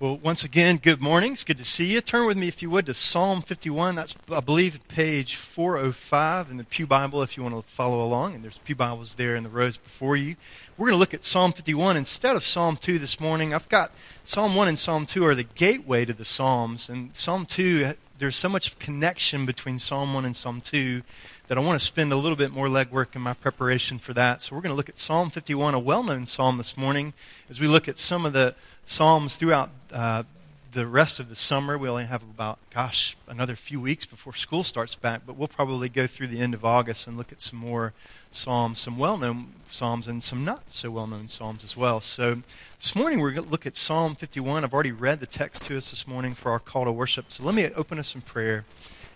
Well, once again, good morning. It's good to see you. Turn with me, if you would, to Psalm 51. That's, I believe, page 405 in the Pew Bible if you want to follow along. And there's Pew Bibles there in the rows before you. We're going to look at Psalm 51 instead of Psalm 2 this morning. I've got Psalm 1 and Psalm 2 are the gateway to the Psalms. And Psalm 2, there's so much connection between Psalm 1 and Psalm 2 that I want to spend a little bit more legwork in my preparation for that. So we're going to look at Psalm 51, a well known psalm this morning, as we look at some of the Psalms throughout uh, the rest of the summer. We only have about, gosh, another few weeks before school starts back, but we'll probably go through the end of August and look at some more Psalms, some well known Psalms, and some not so well known Psalms as well. So this morning we're going to look at Psalm 51. I've already read the text to us this morning for our call to worship. So let me open us in prayer,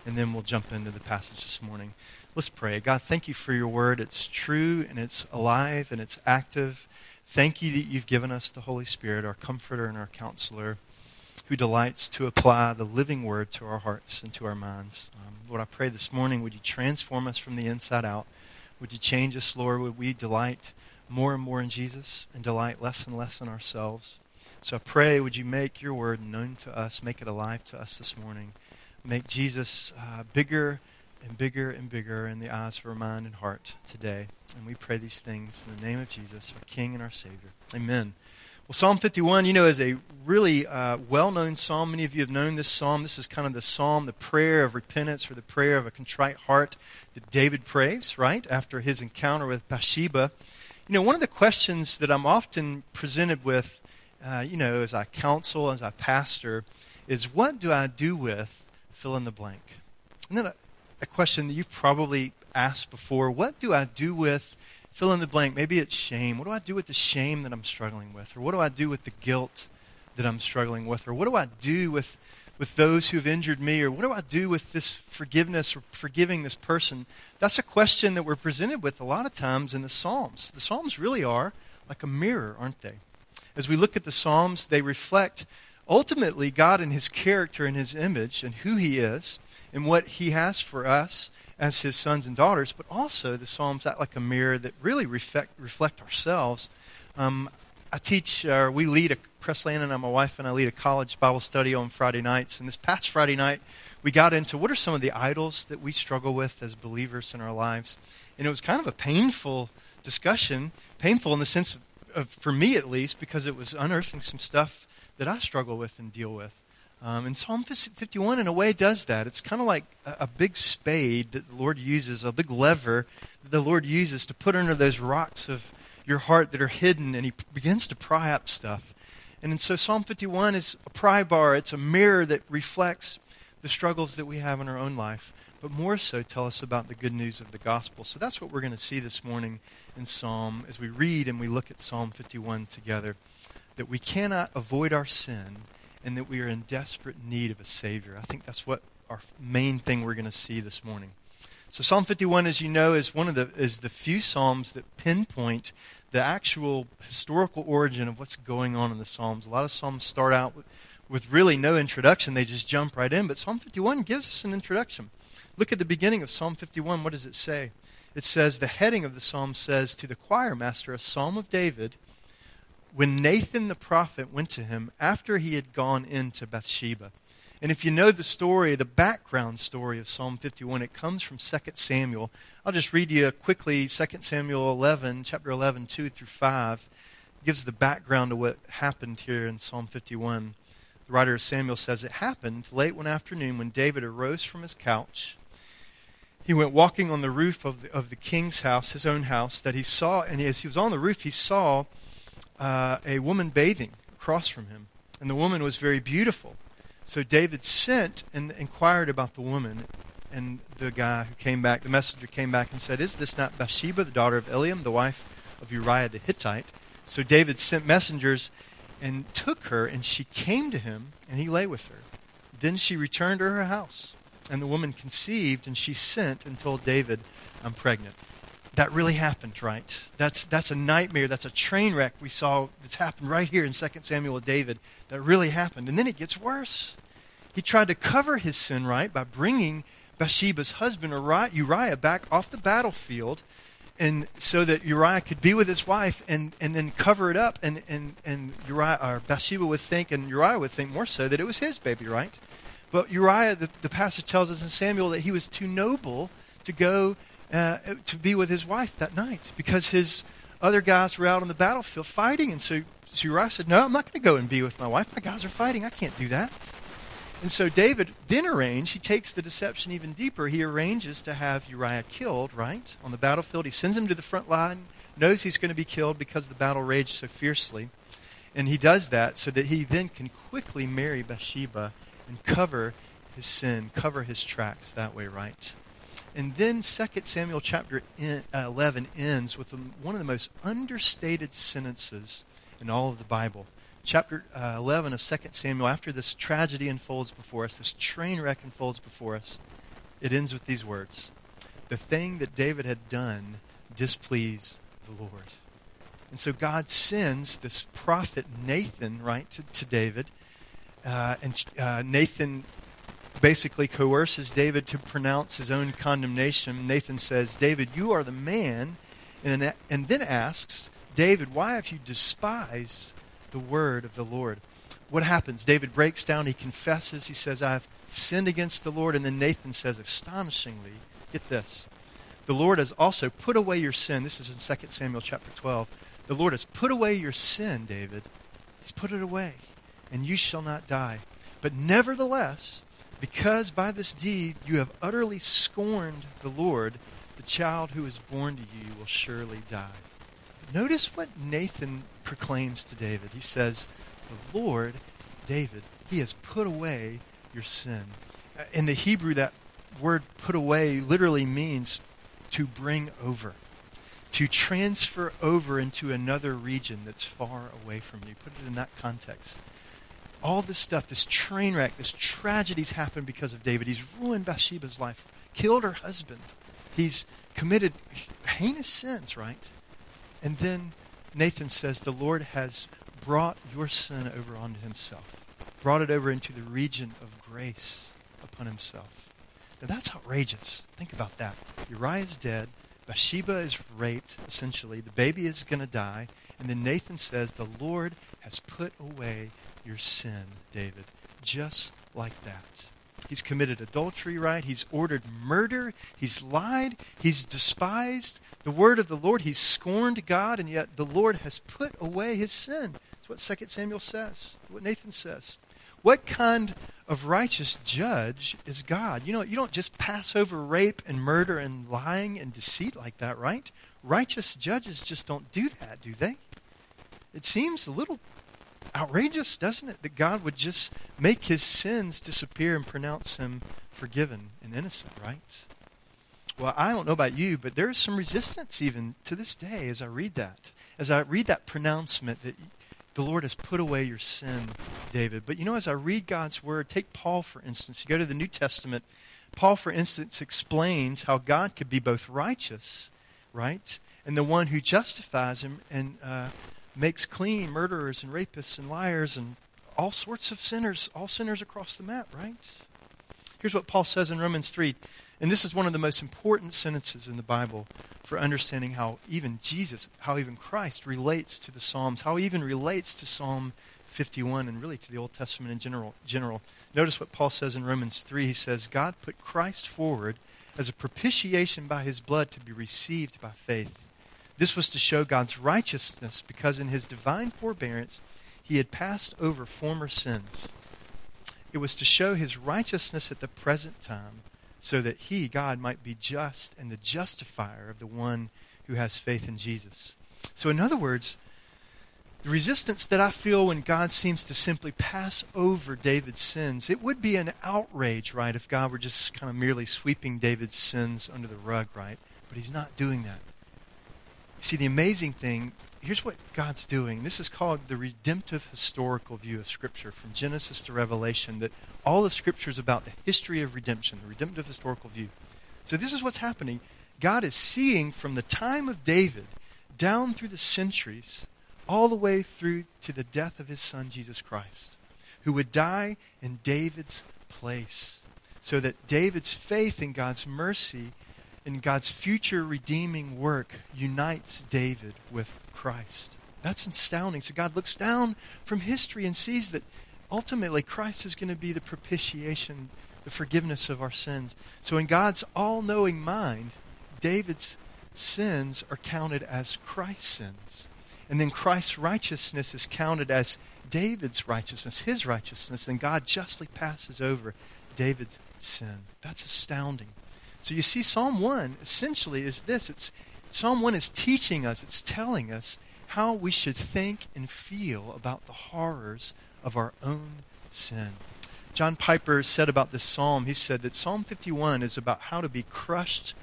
and then we'll jump into the passage this morning. Let's pray. God, thank you for your word. It's true and it's alive and it's active. Thank you that you've given us the Holy Spirit, our comforter and our counselor, who delights to apply the living word to our hearts and to our minds. Um, Lord, I pray this morning, would you transform us from the inside out? Would you change us, Lord? Would we delight more and more in Jesus and delight less and less in ourselves? So I pray, would you make your word known to us, make it alive to us this morning, make Jesus uh, bigger and bigger and bigger in the eyes of our mind and heart today. And we pray these things in the name of Jesus, our King and our Savior. Amen. Well, Psalm 51, you know, is a really uh, well known psalm. Many of you have known this psalm. This is kind of the psalm, the prayer of repentance or the prayer of a contrite heart that David prays, right, after his encounter with Bathsheba. You know, one of the questions that I'm often presented with, uh, you know, as I counsel, as I pastor, is what do I do with fill in the blank? And then a question that you've probably asked before. What do I do with fill in the blank? Maybe it's shame. What do I do with the shame that I'm struggling with? Or what do I do with the guilt that I'm struggling with? Or what do I do with, with those who have injured me? Or what do I do with this forgiveness or forgiving this person? That's a question that we're presented with a lot of times in the Psalms. The Psalms really are like a mirror, aren't they? As we look at the Psalms, they reflect ultimately God and his character and his image and who he is and what he has for us as his sons and daughters, but also the Psalms act like a mirror that really reflect, reflect ourselves. Um, I teach, uh, we lead a, Presley Ann and my wife and I lead a college Bible study on Friday nights. And this past Friday night, we got into what are some of the idols that we struggle with as believers in our lives. And it was kind of a painful discussion, painful in the sense of, of for me at least, because it was unearthing some stuff that I struggle with and deal with. Um, and Psalm 51, in a way, does that. It's kind of like a, a, big spade that the Lord uses, a big lever that the Lord uses to put under those rocks of your heart that are hidden, and He begins to pry up stuff. And so Psalm 51 is a pry bar, it's a mirror that reflects the struggles that we have in our own life, but more so tell us about the good news of the gospel. So that's what we're going to see this morning in Psalm as we read and we look at Psalm 51 together. That we cannot avoid our sin and that we are in desperate need of a Savior. I think that's what our main thing we're going to see this morning. So Psalm 51, as you know, is one of the is the few psalms that pinpoint the actual historical origin of what's going on in the psalms. A lot of psalms start out with, with really no introduction; they just jump right in. But Psalm 51 gives us an introduction. Look at the beginning of Psalm 51. What does it say? It says the heading of the psalm says to the choir master, a psalm of David when Nathan the prophet went to him after he had gone into Bathsheba. And if you know the story, the background story of Psalm 51, it comes from 2 Samuel. I'll just read you quickly 2 Samuel 11, chapter 11, 2 through 5. Gives the background of what happened here in Psalm 51. The writer of Samuel says, It happened late one afternoon when David arose from his couch. He went walking on the roof of the, of the king's house, his own house, that he saw, and as he was on the roof, he saw uh, a woman bathing across from him, and the woman was very beautiful. So David sent and inquired about the woman, and the guy who came back, the messenger came back and said, Is this not Bathsheba, the daughter of Eliam, the wife of Uriah the Hittite? So David sent messengers and took her, and she came to him, and he lay with her. Then she returned to her house, and the woman conceived, and she sent and told David, I'm pregnant that really happened, right? That's, that's a nightmare. That's a train wreck we saw that's happened right here in 2 Samuel with David. That really happened. And then it gets worse. He tried to cover his sin, right, by bringing Bathsheba's husband Uriah back off the battlefield and so that Uriah could be with his wife and, and then cover it up, and, and, and Uriah, or Bathsheba would think, and Uriah would think more so, that it was his baby, right? But Uriah, the, the passage tells us in Samuel that he was too noble to go uh, to be with his wife that night because his other guys were out on the battlefield fighting. And so, Uriah said, No, I'm not going to go and be with my wife. My guys are fighting. I can't do that. And so David then arranged, he takes the deception even deeper. He arranges to have Uriah killed, right? On the battlefield. He sends him to the front line, knows he's going to be killed because the battle raged so fiercely. And he does that so that he then can quickly marry Bathsheba and cover his sin, cover his tracks that way, right? And then 2 Samuel chapter uh, 11 ends with one of the most understated sentences in all of the Bible. Chapter uh, 11 of 2 Samuel, after this tragedy unfolds before us, this train wreck unfolds before us, it ends with these words The thing that David had done displeased the Lord. And so God sends this prophet Nathan, right, to, to David. Uh, and uh, Nathan basically coerces David to pronounce his own condemnation. Nathan says, David, you are the man. And, and then asks, David, why have you despised the word of the Lord? What happens? David breaks down. He confesses. He says, I have sinned against the Lord. And then Nathan says, astonishingly, get this. The Lord has also put away your sin. This is in 2 Samuel chapter 12. The Lord has put away your sin, David. He's put it away, and you shall not die. But nevertheless, because by this deed you have utterly scorned the Lord, the child who is born to you will surely die. Notice what Nathan proclaims to David. He says, The Lord, David, he has put away your sin. Uh, in the Hebrew, that word put away literally means to bring over, to transfer over into another region that's far away from you. Put it in that context all this stuff, this train wreck, this tragedy's happened because of David. He's ruined Bathsheba's life, killed her husband. He's committed heinous sins, right? And then Nathan says, The Lord has brought your sin over onto himself, brought it over into the region of grace upon himself. Now that's outrageous. Think about that. Uriah is dead. Bathsheba is raped, essentially. The baby is going to die. And then Nathan says, The Lord has put away your sin, David, just like that. He's committed adultery, right? He's ordered murder. He's lied. He's despised the word of the Lord. He's scorned God, and yet the Lord has put away his sin. That's what 2 Samuel says, what Nathan says. What kind of righteous judge is God? You know, you don't just pass over rape and murder and lying and deceit like that, right? Righteous judges just don't do that, do they? It seems a little outrageous, doesn't it? That God would just make his sins disappear and pronounce him forgiven and innocent, right? Well, I don't know about you, but there is some resistance even to this day as I read that. As I read that pronouncement that the Lord has put away your sin, David. But you know, as I read God's word, take Paul, for instance. You go to the New Testament. Paul, for instance, explains how God could be both righteous, right, and the one who justifies him and uh, makes clean murderers and rapists and liars and all sorts of sinners, all sinners across the map, right? Here's what Paul says in Romans 3, and this is one of the most important sentences in the Bible for understanding how even Jesus, how even Christ relates to the Psalms, how he even relates to Psalm 51 and really to the Old Testament in general. general. Notice what Paul says in Romans 3. He says, God put Christ forward as a propitiation by his blood to be received by faith. This was to show God's righteousness because in his divine forbearance he had passed over former sins. It was to show his righteousness at the present time so that he, God, might be just and the justifier of the one who has faith in Jesus. So, in other words, the resistance that I feel when God seems to simply pass over David's sins, it would be an outrage, right, if God were just kind of merely sweeping David's sins under the rug, right? But he's not doing that. See, the amazing thing, here's what God's doing. This is called the redemptive historical view of Scripture from Genesis to Revelation, that all of Scripture is about the history of redemption, the redemptive historical view. So this is what's happening. God is seeing from the time of David down through the centuries, all the way through to the death of his son, Jesus Christ, who would die in David's place, so that David's faith in God's mercy in God's future redeeming work unites David with Christ. That's astounding. So God looks down from history and sees that ultimately Christ is going to be the propitiation, the forgiveness of our sins. So in God's all knowing mind, David's sins are counted as Christ's sins. And then Christ's righteousness is counted as David's righteousness, his righteousness, and God justly passes over David's sin. That's astounding. So you see, Psalm 1 essentially is this. It's, Psalm 1 is teaching us, it's telling us how we should think and feel about the horrors of our own sin. John Piper said about this psalm, he said that Psalm 51 is about how to be crushed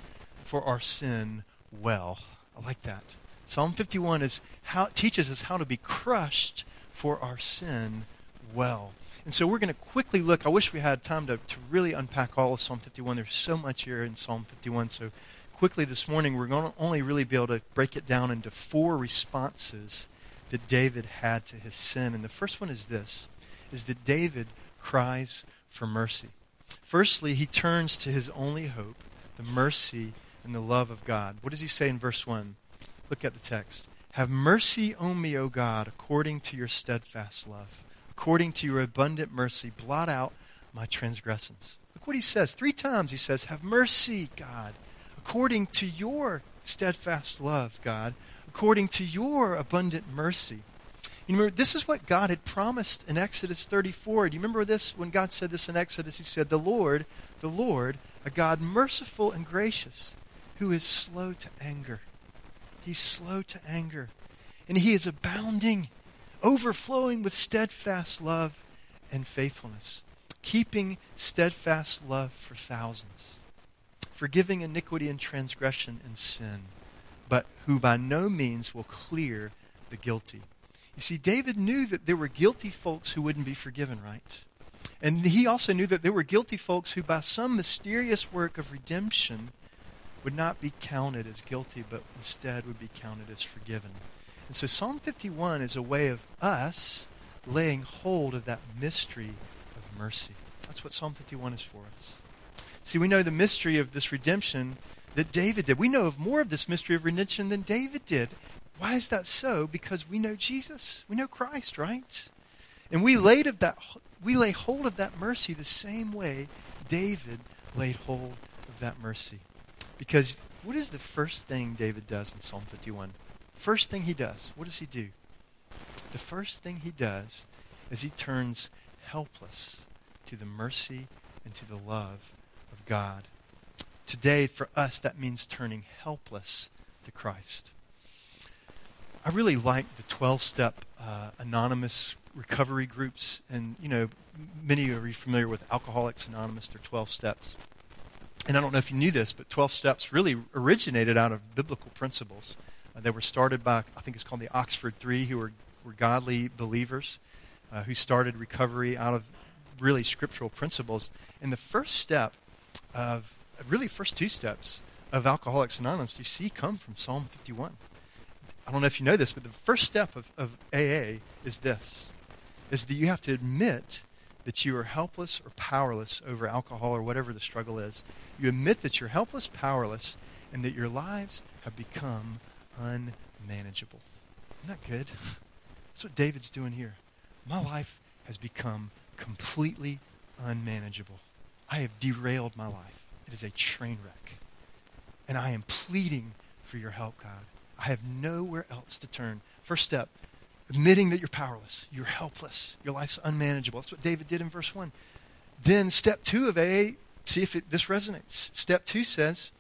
for our sin well. I like that. Psalm 51 is how teaches us how to be crushed for our sin well. And so we're going to quickly look. I wish we had time to, to really unpack all of Psalm 51. There's so much here in Psalm 51. So quickly this morning, we're going to only really be able to break it down into four responses that David had to his sin. And the first one is this, is that David cries for mercy. Firstly, he turns to his only hope, the mercy and the love of God. What does he say in verse 1? Look at the text. Have mercy on me, O God, according to your steadfast love according to your abundant mercy, blot out my transgressions. Look what he says. Three times he says, Have mercy, God, according to your steadfast love, God, according to your abundant mercy. You remember, this is what God had promised in Exodus 34. Do you remember this? When God said this in Exodus, he said, The Lord, the Lord, a God merciful and gracious, who is slow to anger. He's slow to anger. And he is abounding overflowing with steadfast love and faithfulness, keeping steadfast love for thousands, forgiving iniquity and transgression and sin, but who by no means will clear the guilty. You see, David knew that there were guilty folks who wouldn't be forgiven, right? And he also knew that there were guilty folks who, by some mysterious work of redemption, would not be counted as guilty, but instead would be counted as forgiven. And so Psalm 51 is a way of us laying hold of that mystery of mercy. That's what Psalm 51 is for us. See, we know the mystery of this redemption that David did. We know of more of this mystery of redemption than David did. Why is that so? Because we know Jesus. We know Christ, right? And we laid of that we lay hold of that mercy the same way David laid hold of that mercy. Because what is the first thing David does in Psalm 51? First thing he does, what does he do? The first thing he does is he turns helpless to the mercy and to the love of God. Today, for us, that means turning helpless to Christ. I really like the 12 step uh, anonymous recovery groups. And, you know, many of you are familiar with Alcoholics Anonymous, their 12 steps. And I don't know if you knew this, but 12 steps really originated out of biblical principles. They were started by, I think it's called the Oxford Three, who were, were godly believers uh, who started recovery out of really scriptural principles. And the first step of, really, first two steps of Alcoholics Anonymous, you see, come from Psalm 51. I don't know if you know this, but the first step of, of AA is this, is that you have to admit that you are helpless or powerless over alcohol or whatever the struggle is. You admit that you're helpless, powerless, and that your lives have become unmanageable. Isn't that good? That's what David's doing here. My life has become completely unmanageable. I have derailed my life. It is a train wreck. And I am pleading for your help, God. I have nowhere else to turn. First step, admitting that you're powerless, you're helpless, your life's unmanageable. That's what David did in verse 1. Then step 2 of AA, see if it, this resonates. Step 2 says,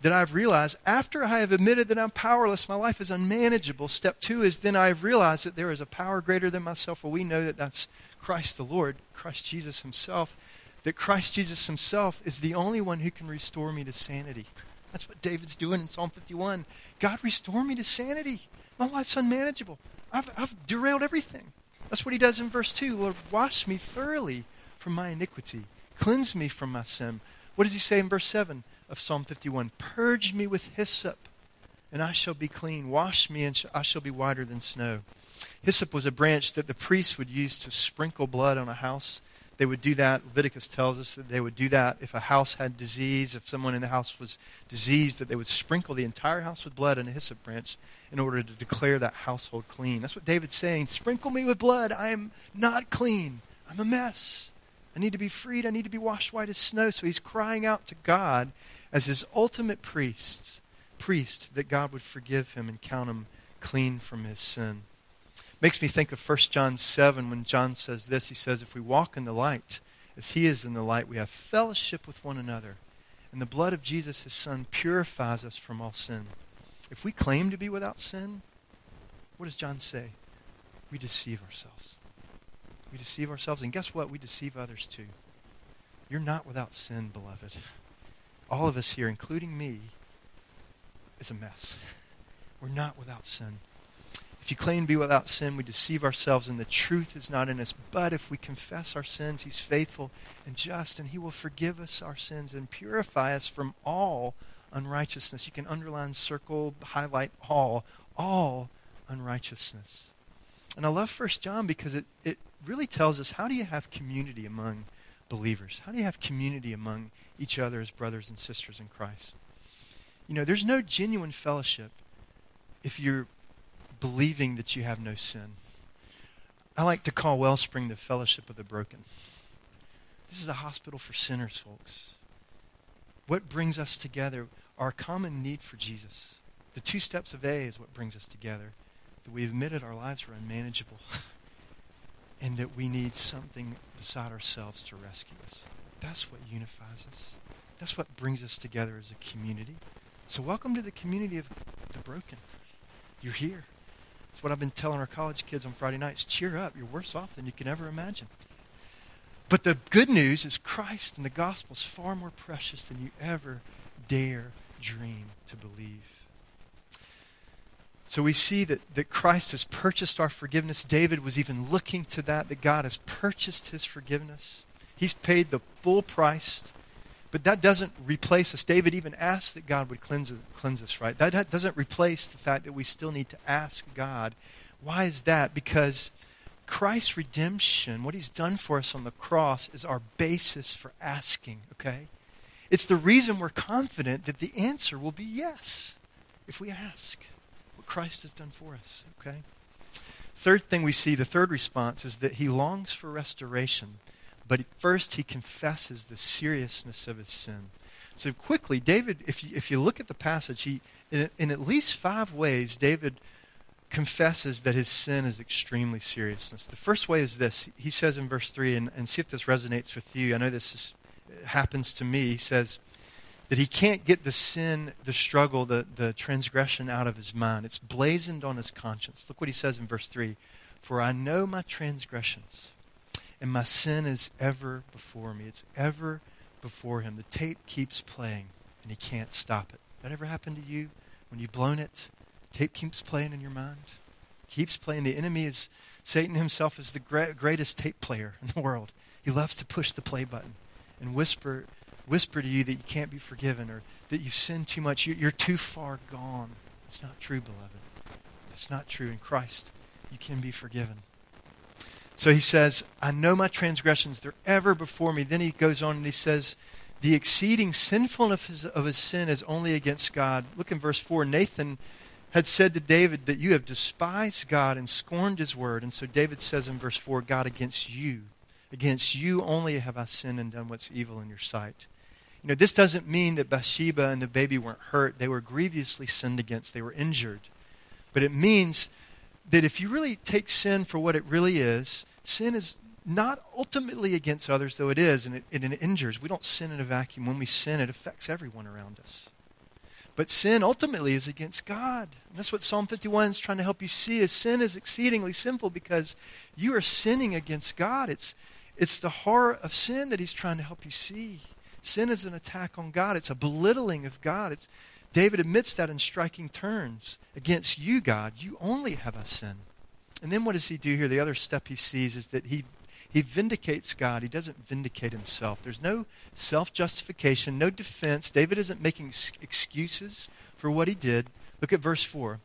that I've realized after I have admitted that I'm powerless, my life is unmanageable. Step two is then I've realized that there is a power greater than myself. Well, we know that that's Christ the Lord, Christ Jesus Himself. That Christ Jesus Himself is the only one who can restore me to sanity. That's what David's doing in Psalm 51. God, restore me to sanity. My life's unmanageable. I've, I've derailed everything. That's what he does in verse 2. Lord, wash me thoroughly from my iniquity. Cleanse me from my sin. What does he say in verse 7? Of Psalm 51 Purge me with hyssop, and I shall be clean. Wash me, and I shall be whiter than snow. Hyssop was a branch that the priests would use to sprinkle blood on a house They would do that. Leviticus tells us that they would do that if a house had disease, if someone in the house was diseased, that they would sprinkle the entire house with blood and a hyssop branch in order to declare that household clean. That's what David's saying. Sprinkle me with blood. I am not clean. I'm a mess. I need to be freed. I need to be washed white as snow. So he's crying out to God as his ultimate priest, priest that God would forgive him and count him clean from his sin. Makes me think of 1 John 7 when John says this. He says, If we walk in the light, as he is in the light, we have fellowship with one another. And the blood of Jesus, his son, purifies us from all sin. If we claim to be without sin, what does John say? We deceive ourselves. We deceive ourselves. And guess what? We deceive others too. You're not without sin, beloved. All of us here, including me, is a mess. We're not without sin. If you claim to be without sin, we deceive ourselves and the truth is not in us. But if we confess our sins, He's faithful and just, and He will forgive us our sins and purify us from all unrighteousness. You can underline, circle, highlight all, all unrighteousness. And I love First John because it, it really tells us how do you have community among believers? How do you have community among each other as brothers and sisters in Christ? You know, there's no genuine fellowship if you're believing that you have no sin. I like to call Wellspring the fellowship of the broken. This is a hospital for sinners, folks. What brings us together? Our common need for Jesus. The two steps of A is what brings us together. That we admitted our lives are unmanageable and that we need something beside ourselves to rescue us. That's what unifies us. That's what brings us together as a community. So, welcome to the community of the broken. You're here. It's what I've been telling our college kids on Friday nights. Cheer up. You're worse off than you can ever imagine. But the good news is Christ and the gospel is far more precious than you ever dare dream to believe. So we see that, that Christ has purchased our forgiveness. David was even looking to that, that God has purchased his forgiveness. He's paid the full price. But that doesn't replace us. David even asked that God would cleanse, cleanse us, right? That doesn't replace the fact that we still need to ask God. Why is that? Because Christ's redemption, what he's done for us on the cross, is our basis for asking, okay? It's the reason we're confident that the answer will be yes if we ask Christ has done for us, okay? Third thing we see, the third response, is that he longs for restoration. But first, he confesses the seriousness of his sin. So quickly, David, if you, if you look at the passage, he, in, in at least five ways, David confesses that his sin is extremely serious. The first way is this. He says in verse 3, and, and see if this resonates with you. I know this is, happens to me. He says that he can't get the sin, the struggle, the, the transgression out of his mind. It's blazoned on his conscience. Look what he says in verse 3 For I know my transgressions and my sin is ever before me. It's ever before him. The tape keeps playing, and he can't stop it. That ever happened to you? When you've blown it, tape keeps playing in your mind? Keeps playing. The enemy is, Satan himself is the greatest tape player in the world. He loves to push the play button and whisper, whisper to you that you can't be forgiven or that you've sinned too much. You're too far gone. It's not true, beloved. It's not true. In Christ, you can be forgiven. So he says, I know my transgressions, they're ever before me. Then he goes on and he says, The exceeding sinfulness of his, of his sin is only against God. Look in verse 4. Nathan had said to David that you have despised God and scorned his word. And so David says in verse 4, God, against you, against you only have I sinned and done what's evil in your sight. You know, this doesn't mean that Bathsheba and the baby weren't hurt. They were grievously sinned against, they were injured. But it means that if you really take sin for what it really is, sin is not ultimately against others, though it is, and it, and it injures. We don't sin in a vacuum. When we sin, it affects everyone around us. But sin ultimately is against God. And that's what Psalm 51 is trying to help you see is sin is exceedingly sinful because you are sinning against God. It's, it's the horror of sin that he's trying to help you see. Sin is an attack on God. It's a belittling of God. It's, David admits that in striking terms. Against you, God, you only have a sin. And then what does he do here? The other step he sees is that he, he vindicates God. He doesn't vindicate himself. There's no self justification, no defense. David isn't making excuses for what he did. Look at verse 4.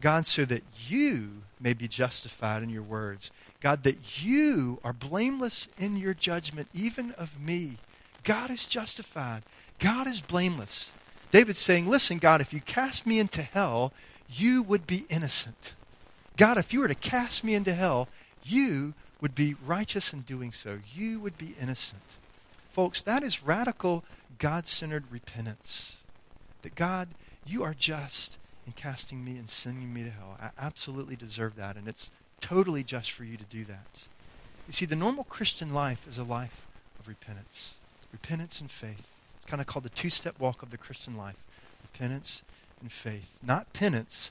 God, so that you may be justified in your words. God, that you are blameless in your judgment, even of me. God is justified. God is blameless. David's saying, Listen, God, if you cast me into hell, you would be innocent. God, if you were to cast me into hell, you would be righteous in doing so. You would be innocent. Folks, that is radical God centered repentance. That God, you are just in casting me and sending me to hell. I absolutely deserve that, and it's totally just for you to do that. You see, the normal Christian life is a life of repentance. Repentance and faith. It's kind of called the two step walk of the Christian life repentance and faith. Not penance,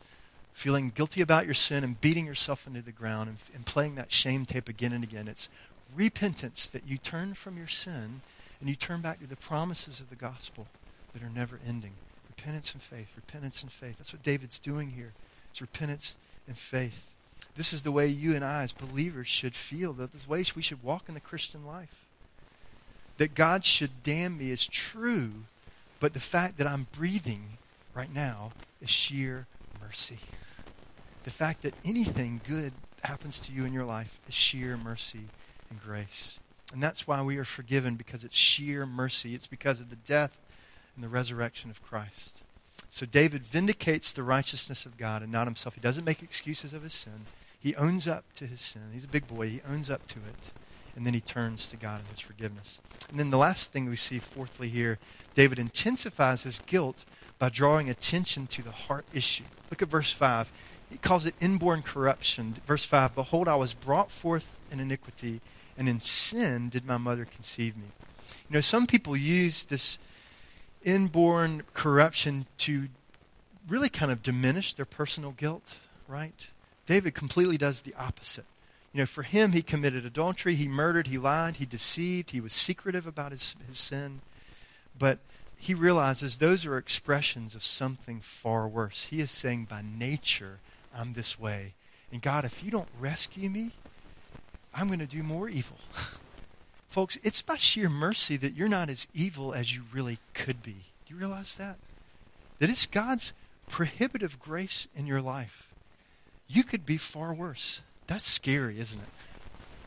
feeling guilty about your sin and beating yourself into the ground and, and playing that shame tape again and again. It's repentance that you turn from your sin and you turn back to the promises of the gospel that are never ending. Repentance and faith, repentance and faith. That's what David's doing here. It's repentance and faith. This is the way you and I, as believers, should feel. That the way we should walk in the Christian life. That God should damn me is true, but the fact that I'm breathing right now is sheer mercy. The fact that anything good happens to you in your life is sheer mercy and grace. And that's why we are forgiven, because it's sheer mercy. It's because of the death and the resurrection of Christ. So David vindicates the righteousness of God and not himself. He doesn't make excuses of his sin. He owns up to his sin. He's a big boy. He owns up to it. And then he turns to God and his forgiveness. And then the last thing we see, fourthly, here, David intensifies his guilt by drawing attention to the heart issue. Look at verse 5. He calls it inborn corruption. Verse 5 Behold, I was brought forth in iniquity, and in sin did my mother conceive me. You know, some people use this inborn corruption to really kind of diminish their personal guilt, right? David completely does the opposite. You know, for him, he committed adultery, he murdered, he lied, he deceived, he was secretive about his, his sin. But he realizes those are expressions of something far worse. He is saying, by nature, I'm this way. And God, if you don't rescue me, I'm going to do more evil. Folks, it's by sheer mercy that you're not as evil as you really could be. Do you realize that? That it's God's prohibitive grace in your life. You could be far worse. That's scary, isn't it?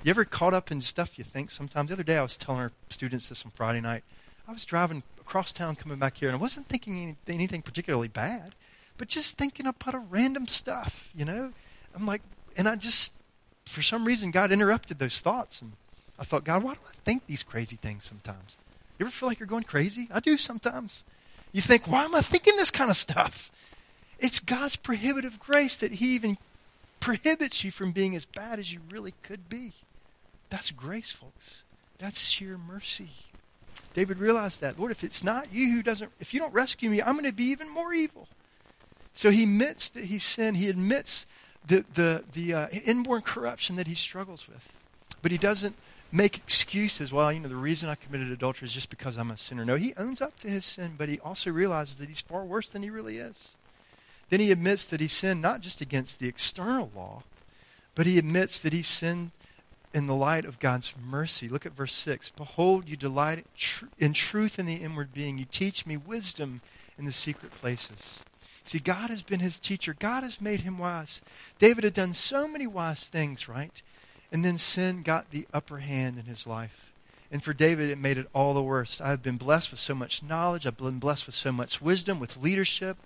You ever caught up in stuff you think sometimes? The other day I was telling our students this on Friday night. I was driving across town coming back here, and I wasn't thinking anything particularly bad, but just thinking about a random stuff, you know? I'm like, and I just, for some reason, God interrupted those thoughts. And I thought, God, why do I think these crazy things sometimes? You ever feel like you're going crazy? I do sometimes. You think, why am I thinking this kind of stuff? It's God's prohibitive grace that He even prohibits you from being as bad as you really could be. That's grace, folks. That's sheer mercy. David realized that. Lord, if it's not you who doesn't, if you don't rescue me, I'm going to be even more evil. So he admits that he sinned. He admits the, the, the uh, inborn corruption that he struggles with. But he doesn't make excuses. Well, you know, the reason I committed adultery is just because I'm a sinner. No, he owns up to his sin, but he also realizes that he's far worse than he really is. Then he admits that he sinned not just against the external law, but he admits that he sinned in the light of God's mercy. Look at verse 6. Behold, you delight in truth in the inward being. You teach me wisdom in the secret places. See, God has been his teacher. God has made him wise. David had done so many wise things, right? And then sin got the upper hand in his life. And for David, it made it all the worse. I've been blessed with so much knowledge. I've been blessed with so much wisdom, with leadership.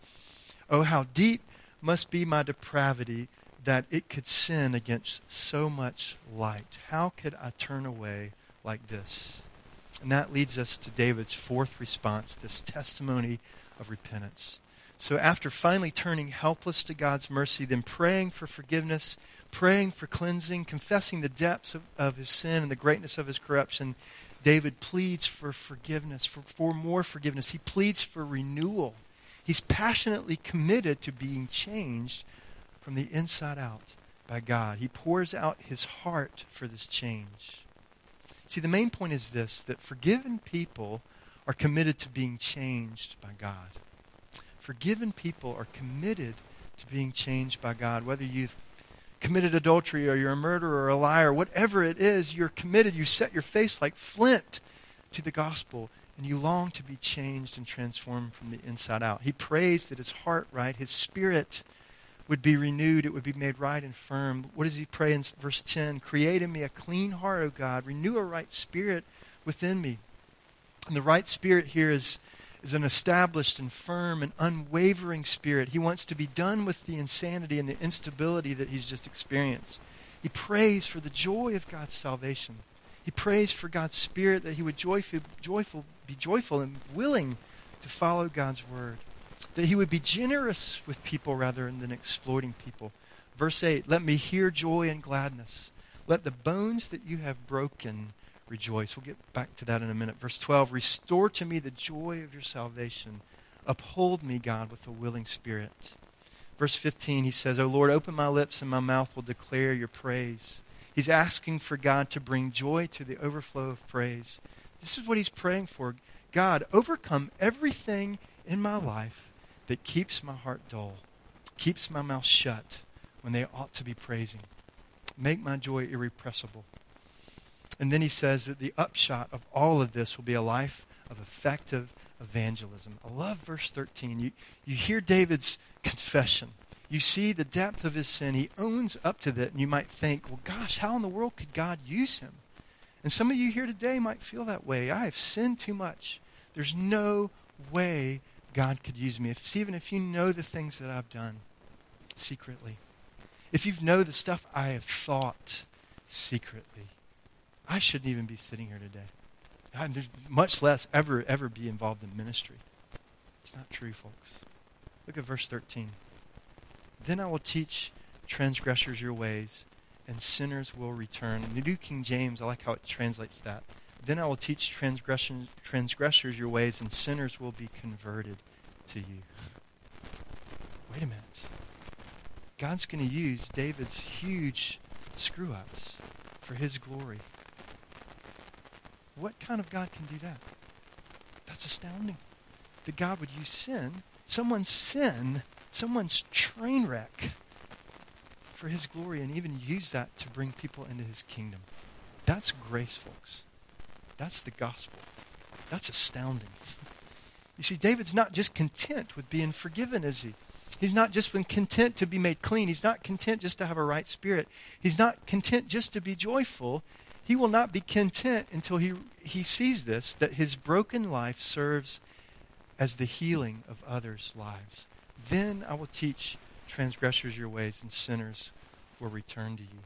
Oh, how deep must be my depravity that it could sin against so much light. How could I turn away like this? And that leads us to David's fourth response, this testimony of repentance. So after finally turning helpless to God's mercy, then praying for forgiveness, praying for cleansing, confessing the depths of, of his sin and the greatness of his corruption, David pleads for forgiveness, for, for more forgiveness. He pleads for renewal. He's passionately committed to being changed from the inside out by God. He pours out his heart for this change. See, the main point is this that forgiven people are committed to being changed by God forgiven people are committed to being changed by God. Whether you've committed adultery or you're a murderer or a liar, whatever it is, you're committed. You set your face like flint to the gospel and you long to be changed and transformed from the inside out. He prays that his heart, right, his spirit would be renewed, it would be made right and firm. What does he pray in verse 10? Create in me a clean heart, O God. Renew a right spirit within me. And the right spirit here is, is an established and firm and unwavering spirit. He wants to be done with the insanity and the instability that he's just experienced. He prays for the joy of God's salvation. He prays for God's Spirit that he would joyful, joyful, be joyful and willing to follow God's word. That he would be generous with people rather than exploiting people. Verse 8 Let me hear joy and gladness. Let the bones that you have broken rejoice. We'll get back to that in a minute. Verse 12 Restore to me the joy of your salvation. Uphold me, God, with a willing spirit. Verse 15, he says, O Lord, open my lips and my mouth will declare your praise. He's asking for God to bring joy to the overflow of praise. This is what he's praying for. God, overcome everything in my life that keeps my heart dull, keeps my mouth shut when they ought to be praising. Make my joy irrepressible. And then he says that the upshot of all of this will be a life of effective evangelism. I love verse 13. You, you hear David's confession you see the depth of his sin. He owns up to that, and you might think, well, gosh, how in the world could God use him? And some of you here today might feel that way. I have sinned too much. There's no way God could use me. If, even if you know the things that I've done secretly, if you know the stuff I have thought secretly, I shouldn't even be sitting here today. I, there's much less ever, ever be involved in ministry. It's not true, folks. Look at verse 13. Then I will teach transgressors your ways, and sinners will return. In the New King James, I like how it translates that. Then I will teach transgressors your ways, and sinners will be converted to you. Wait a minute. God's going to use David's huge screw ups for his glory. What kind of God can do that? That's astounding. That God would use sin, someone's sin, someone's train wreck for his glory and even use that to bring people into his kingdom. That's grace, folks. That's the gospel. That's astounding. You see, David's not just content with being forgiven, is he? He's not just been content to be made clean. He's not content just to have a right spirit. He's not content just to be joyful. He will not be content until he, he sees this that his broken life serves as the healing of others' lives. Then I will teach transgressors your ways, and sinners will return to you.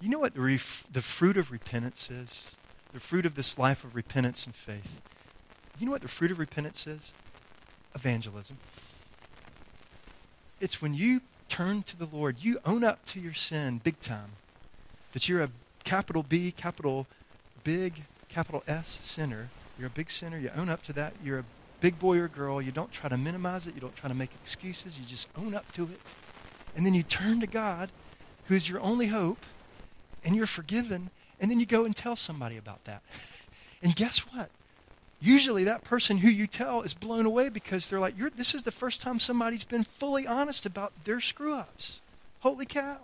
You know what the, ref- the fruit of repentance is? The fruit of this life of repentance and faith. You know what the fruit of repentance is? Evangelism. It's when you turn to the Lord, you own up to your sin big time, that you're a capital B, capital big, capital S sinner. You're a big sinner. You own up to that. You're a big boy or girl. You don't try to minimize it. You don't try to make excuses. You just own up to it. And then you turn to God, who is your only hope, and you're forgiven. And then you go and tell somebody about that. And guess what? Usually that person who you tell is blown away because they're like, this is the first time somebody's been fully honest about their screw ups. Holy cow.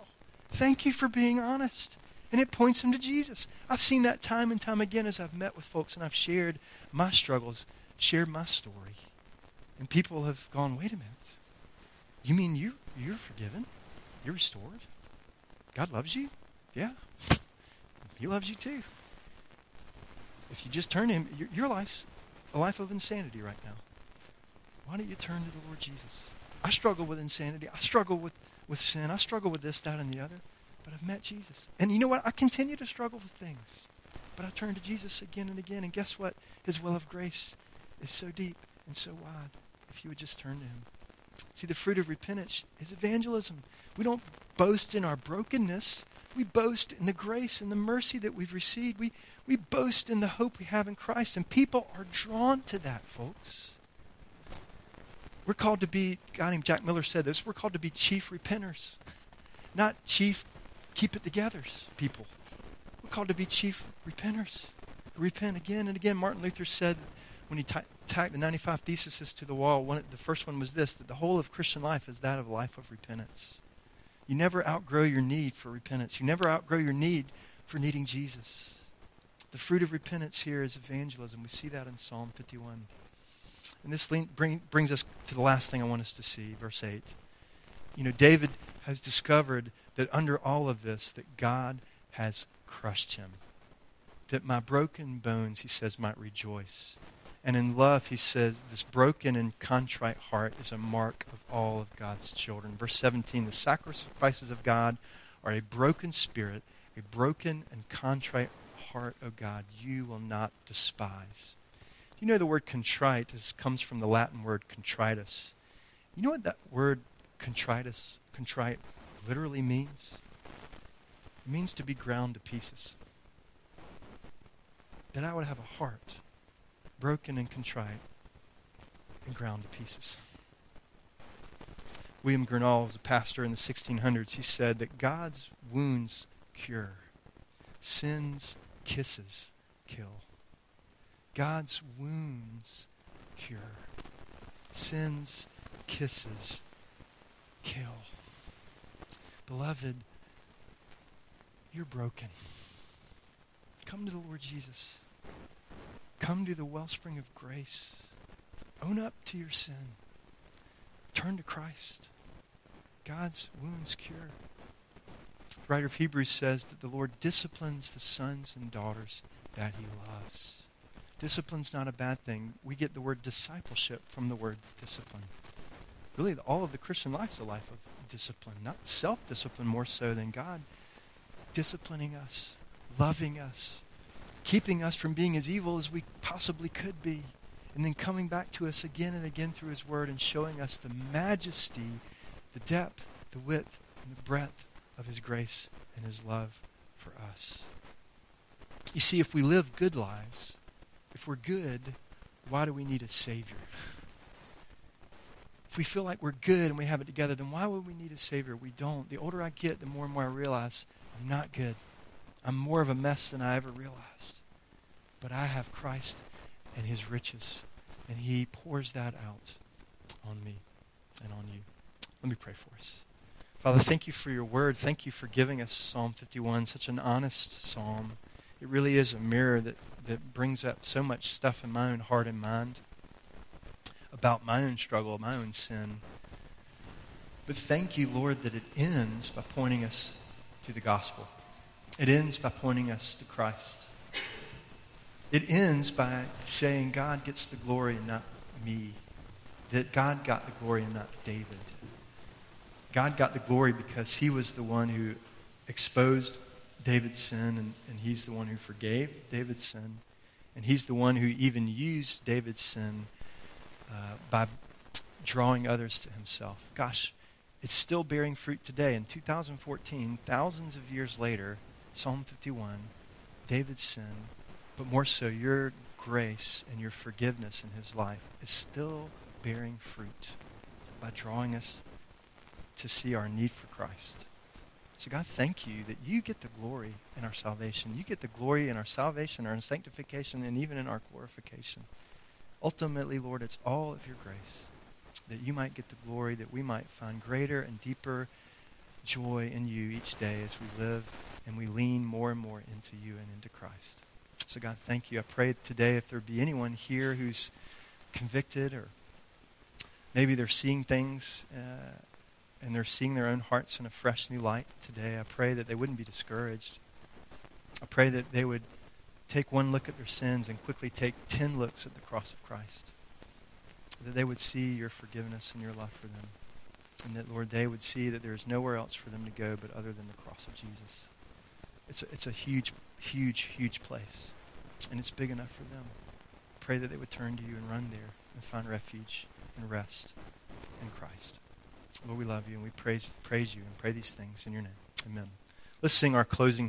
Thank you for being honest. And it points them to Jesus. I've seen that time and time again as I've met with folks and I've shared my struggles shared my story, and people have gone, wait a minute. You mean you, you're forgiven? You're restored? God loves you? Yeah. He loves you too. If you just turn to Him, your, your life's a life of insanity right now. Why don't you turn to the Lord Jesus? I struggle with insanity. I struggle with, with sin. I struggle with this, that, and the other. But I've met Jesus. And you know what? I continue to struggle with things. But I turn to Jesus again and again. And guess what? His will of grace is so deep and so wide if you would just turn to Him. See, the fruit of repentance is evangelism. We don't boast in our brokenness. We boast in the grace and the mercy that we've received. We, we boast in the hope we have in Christ. And people are drawn to that, folks. We're called to be, a guy named Jack Miller said this, we're called to be chief repenters, not chief keep it togethers people. We're called to be chief repenters. Repent again and again. Martin Luther said when he t- tacked the 95 theses to the wall, one, the first one was this that the whole of Christian life is that of a life of repentance. You never outgrow your need for repentance, you never outgrow your need for needing Jesus. The fruit of repentance here is evangelism. We see that in Psalm 51. And this bring, brings us to the last thing I want us to see, verse 8. You know, David has discovered that under all of this, that God has crushed him. That my broken bones, he says, might rejoice. And in love, he says, this broken and contrite heart is a mark of all of God's children. Verse 17 the sacrifices of God are a broken spirit, a broken and contrite heart, O God, you will not despise. You know the word contrite is, comes from the Latin word contritus? You know what that word contritus, contrite, literally means? It means to be ground to pieces. That I would have a heart broken and contrite and ground to pieces. William Gurnall was a pastor in the 1600s. He said that God's wounds cure, sin's kisses kill. God's wounds cure, sin's kisses kill. Beloved, you're broken. Come to the Lord Jesus. Come to the wellspring of grace. Own up to your sin. Turn to Christ. God's wounds cure. The writer of Hebrews says that the Lord disciplines the sons and daughters that he loves. Discipline's not a bad thing. We get the word discipleship from the word discipline. Really, all of the Christian life is a life of discipline, not self discipline more so than God disciplining us, loving us, keeping us from being as evil as we possibly could be, and then coming back to us again and again through His Word and showing us the majesty, the depth, the width, and the breadth of His grace and His love for us. You see, if we live good lives, if we're good, why do we need a Savior? If we feel like we're good and we have it together, then why would we need a Savior? We don't. The older I get, the more and more I realize I'm not good. I'm more of a mess than I ever realized. But I have Christ and his riches, and he pours that out on me and on you. Let me pray for us. Father, thank you for your word. Thank you for giving us Psalm 51, such an honest psalm. It really is a mirror that, that brings up so much stuff in my own heart and mind about my own struggle, my own sin. But thank you, Lord, that it ends by pointing us to the gospel. It ends by pointing us to Christ. It ends by saying God gets the glory and not me. That God got the glory and not David. God got the glory because he was the one who exposed David's sin and, and he's the one who forgave David's sin. And he's the one who even used David's sin uh, by drawing others to himself. Gosh, it's still bearing fruit today. In 2014, thousands of years later, Psalm 51, David's sin, but more so your grace and your forgiveness in his life is still bearing fruit by drawing us to see our need for Christ. So, God, thank you that you get the glory in our salvation. You get the glory in our salvation, our sanctification, and even in our glorification. Ultimately, Lord, it's all of your grace that you might get the glory, that we might find greater and deeper joy in you each day as we live and we lean more and more into you and into Christ. So, God, thank you. I pray today if there be anyone here who's convicted or maybe they're seeing things uh, and they're seeing their own hearts in a fresh new light today, I pray that they wouldn't be discouraged. I pray that they would take one look at their sins and quickly take ten looks at the cross of Christ. That they would see your forgiveness and your love for them. And that, Lord, they would see that there is nowhere else for them to go but other than the cross of Jesus. It's a, it's a huge, huge, huge place. And it's big enough for them. Pray that they would turn to you and run there and find refuge and rest in Christ. Lord, we love you and we praise, praise you and pray these things in your name. Amen. Let's sing our closing